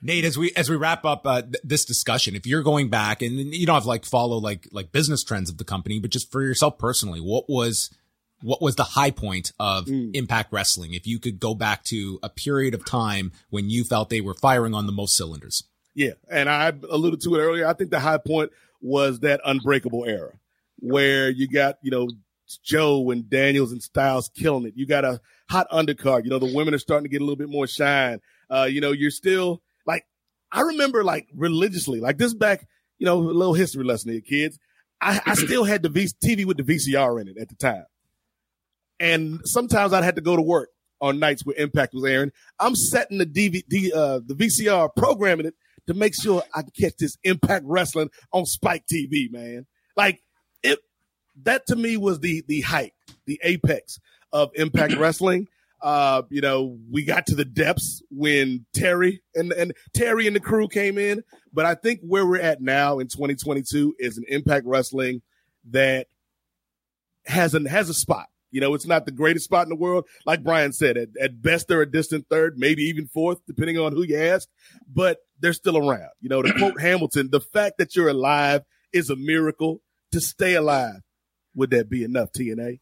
Nate, as we as we wrap up uh, th- this discussion, if you're going back and you don't have like follow like like business trends of the company, but just for yourself personally, what was what was the high point of mm. Impact Wrestling? If you could go back to a period of time when you felt they were firing on the most cylinders. Yeah, and I alluded to it earlier. I think the high point was that Unbreakable era where you got you know Joe and Daniels and Styles killing it. You got a hot undercard. You know the women are starting to get a little bit more shine. Uh, you know you're still I remember like religiously, like this back, you know, a little history lesson here, kids. I, I still had the v- TV with the VCR in it at the time. And sometimes I'd have to go to work on nights where Impact was airing. I'm setting the DVD, uh, the VCR, programming it to make sure I can catch this Impact Wrestling on Spike TV, man. Like it, that to me was the the height, the apex of Impact Wrestling. Uh, you know, we got to the depths when Terry and and Terry and the crew came in, but I think where we're at now in 2022 is an Impact Wrestling that has an has a spot. You know, it's not the greatest spot in the world, like Brian said. At, at best, they're a distant third, maybe even fourth, depending on who you ask. But they're still around. You know, to quote Hamilton, the fact that you're alive is a miracle. To stay alive, would that be enough, TNA?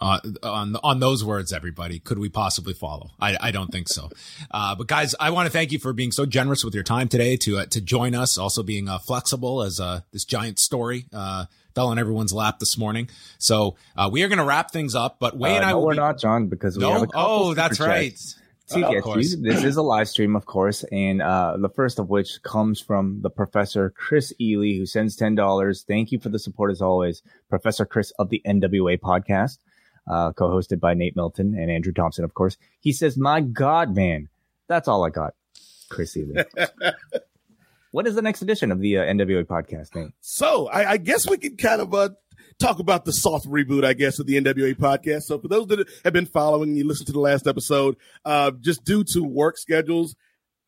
Uh, on on those words, everybody. Could we possibly follow? I, I don't think so. Uh, but guys, I want to thank you for being so generous with your time today to uh, to join us. Also being uh, flexible as uh, this giant story uh, fell on everyone's lap this morning. So we are going to wrap things up. But Wayne, and I no, we're be- not, John, because we no? have a oh, that's right. To get you, this is a live stream, of course, and the first of which comes from the professor Chris Ely, who sends ten dollars. Thank you for the support as always, Professor Chris of the NWA podcast uh, co-hosted by Nate Milton and Andrew Thompson, of course. He says, "My God, man, that's all I got." Chris Ely. what is the next edition of the uh, NWA podcast, Nate? So I, I guess we can kind of uh, talk about the soft reboot, I guess, of the NWA podcast. So for those that have been following, you listened to the last episode, uh, just due to work schedules,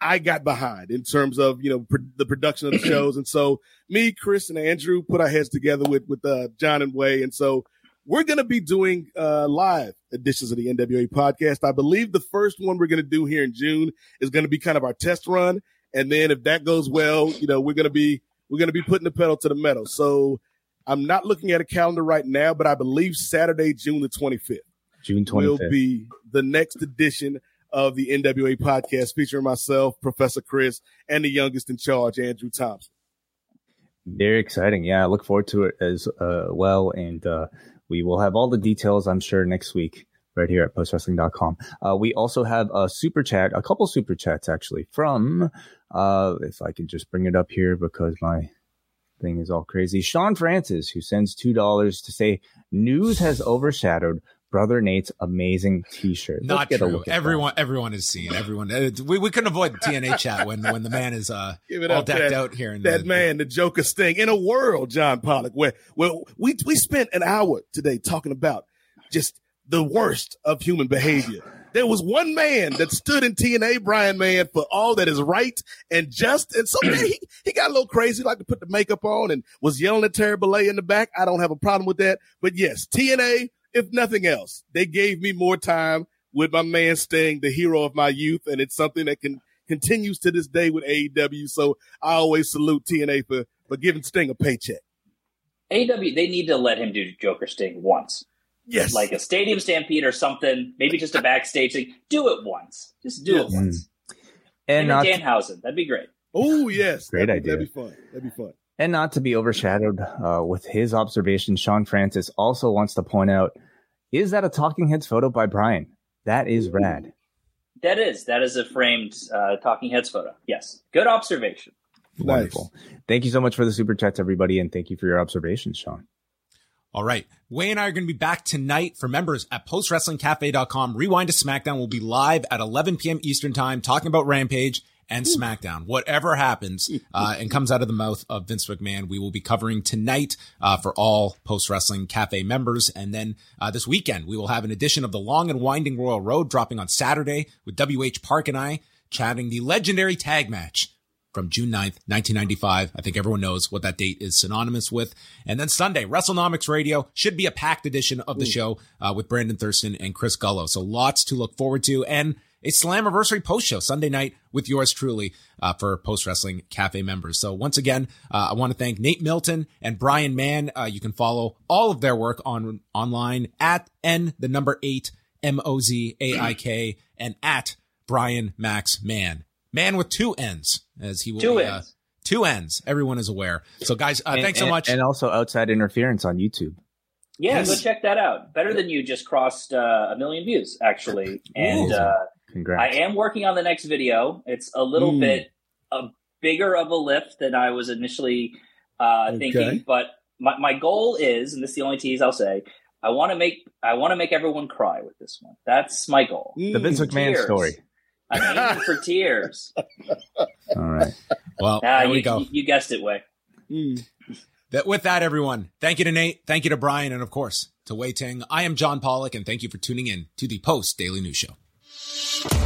I got behind in terms of, you know, pr- the production of the shows. And so me, Chris and Andrew put our heads together with, with, uh, John and Wai. And so we're going to be doing uh, live editions of the NWA podcast. I believe the first one we're going to do here in June is going to be kind of our test run, and then if that goes well, you know, we're going to be we're going to be putting the pedal to the metal. So I'm not looking at a calendar right now, but I believe Saturday, June the 25th, June 25th will be the next edition of the NWA podcast featuring myself, Professor Chris, and the youngest in charge, Andrew Thompson. Very exciting. Yeah, I look forward to it as uh, well. And uh, we will have all the details, I'm sure, next week right here at postwrestling.com. Uh, we also have a super chat, a couple super chats actually from, uh, if I can just bring it up here because my thing is all crazy. Sean Francis, who sends $2 to say news has overshadowed Brother Nate's amazing T-shirt. Not true. Everyone, that. everyone is seeing. Everyone, uh, we, we couldn't avoid the TNA chat when when the man is uh all decked that, out here. In that the, man, the Joker Sting, in a world, John Pollock, where where we we spent an hour today talking about just the worst of human behavior. There was one man that stood in TNA, Brian Man, for all that is right and just. And so he, he got a little crazy, like to put the makeup on and was yelling at Terry Bollea in the back. I don't have a problem with that. But yes, TNA if nothing else, they gave me more time with my man Sting, the hero of my youth, and it's something that can continues to this day with AEW. So I always salute TNA for for giving Sting a paycheck. AEW, they need to let him do Joker Sting once. Yes, like a stadium stampede or something. Maybe just a backstage thing. Do it once. Just do yes. it once. And, and Danhausen, that'd be great. Oh yes, great that'd, idea. That'd be fun. That'd be fun. And not to be overshadowed uh, with his observation, Sean Francis also wants to point out is that a Talking Heads photo by Brian? That is rad. That is. That is a framed uh, Talking Heads photo. Yes. Good observation. Wonderful. Nice. Thank you so much for the super chats, everybody. And thank you for your observations, Sean. All right. Wai and I are going to be back tonight for members at postwrestlingcafe.com. Rewind to SmackDown will be live at 11 p.m. Eastern time talking about Rampage and SmackDown. Whatever happens uh, and comes out of the mouth of Vince McMahon, we will be covering tonight uh, for all Post Wrestling Cafe members. And then uh, this weekend, we will have an edition of The Long and Winding Royal Road dropping on Saturday with WH Park and I chatting the legendary tag match from June 9th, 1995. I think everyone knows what that date is synonymous with. And then Sunday, WrestleNomics Radio should be a packed edition of the Ooh. show uh, with Brandon Thurston and Chris Gullo. So lots to look forward to. And a Slammiversary post show Sunday night with yours truly uh, for Post Wrestling Cafe members. So once again, uh, I want to thank Nate Milton and Brian Mann. Uh, you can follow all of their work on online at n the number eight m o z a i k and at Brian Max Mann. Man with two N's, as he will two be, uh, ends. two ends. Everyone is aware. So, guys, uh, and, thanks so and, much. And also, outside interference on YouTube. Yeah, yes. go check that out. Better than you just crossed uh, a million views, actually. And uh, Congrats. I am working on the next video. It's a little mm. bit a bigger of a lift than I was initially uh, okay. thinking, but my, my goal is, and this is the only tease I'll say, I want to make I want to make everyone cry with this one. That's my goal. The Vince McMahon tears. story. I'm aiming for tears. All right. Well, there you, we go. You, you guessed it, Wai. Mm. That with that, everyone, thank you to Nate, thank you to Brian, and of course to Wai Ting. I am John Pollock, and thank you for tuning in to the Post Daily News Show. Thank you.